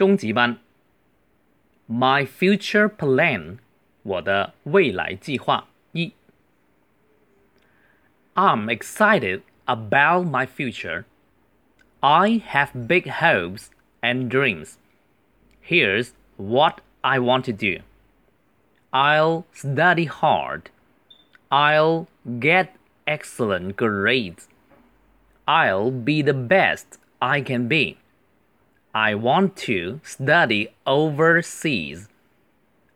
中级班。My future plan，我的未来计划一。I'm excited about my future. I have big hopes and dreams. Here's what I want to do. I'll study hard. I'll get excellent grades. I'll be the best I can be. I want to study overseas.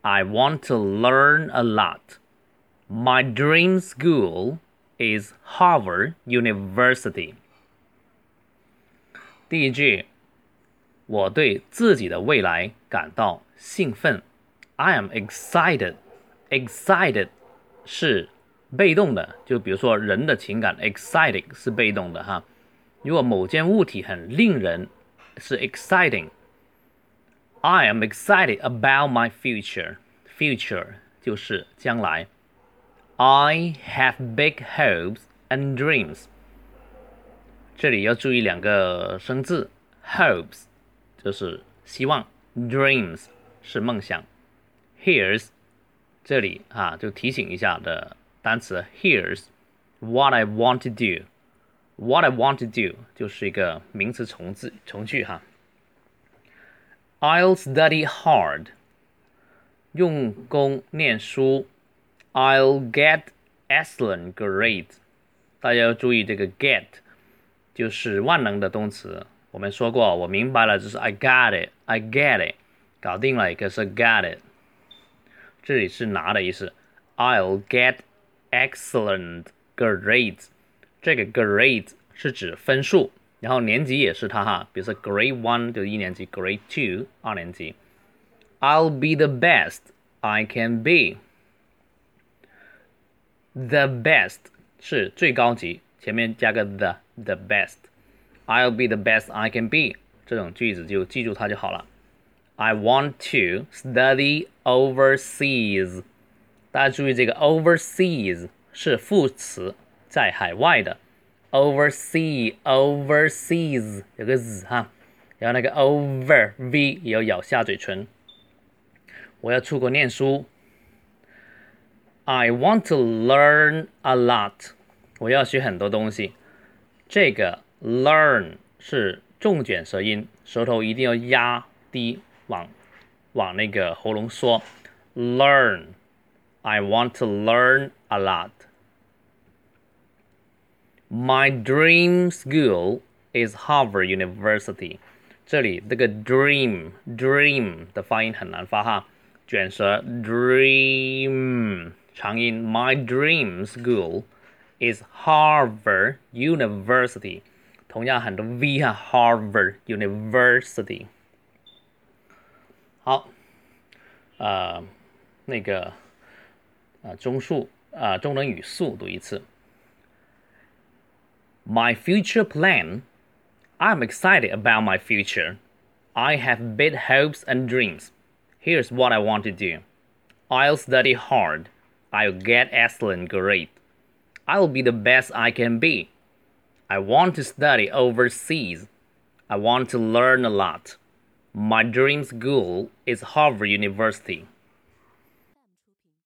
I want to learn a lot. My dream school is Harvard University. 第一句，我对自己的未来感到兴奋。I am excited. Excited 是被动的，就比如说人的情感，exciting 是被动的哈。如果某件物体很令人， 是 exciting。I am excited about my future. Future 就是将来。I have big hopes and dreams. 这里要注意两个生字，hopes 就是希望，dreams 是梦想。Here's 这里啊，就提醒一下的单词，Here's what I want to do。 What I want to do 就是一个名词从字从句哈。I'll study hard，用功念书。I'll get excellent grades。大家要注意这个 get 就是万能的动词。我们说过，我明白了，就是 I got it，I get it，搞定了，一个是 got it。这里是拿的意思。I'll get excellent grades。 这个 grade 是指分数，然后年级也是它哈，比如说 grade one 就是一年级，grade two 二年级。I'll be the best I can be。The best 是最高级，前面加个 the the best。I'll be the best I can be 这种句子就记住它就好了。I want to study overseas。大家注意这个 overseas 是副词。 在海外的，oversea overseas 有个 z 哈，然后那个 over v 也要咬下嘴唇。我要出国念书。I want to learn a lot。我要学很多东西。这个 learn 是重卷舌音，舌头一定要压低，往往那个喉咙缩。Learn。I want to learn a lot。My dream school is Harvard University。这里这个 dream dream 的发音很难发哈，卷舌 dream 长音。My dream school is Harvard University。同样很多 V 哈，Harvard University。好，呃，那个呃中数呃中等语速读一次。 My future plan. I'm excited about my future. I have big hopes and dreams. Here's what I want to do. I'll study hard. I'll get excellent grade. I'll be the best I can be. I want to study overseas. I want to learn a lot. My dream school is Harvard University.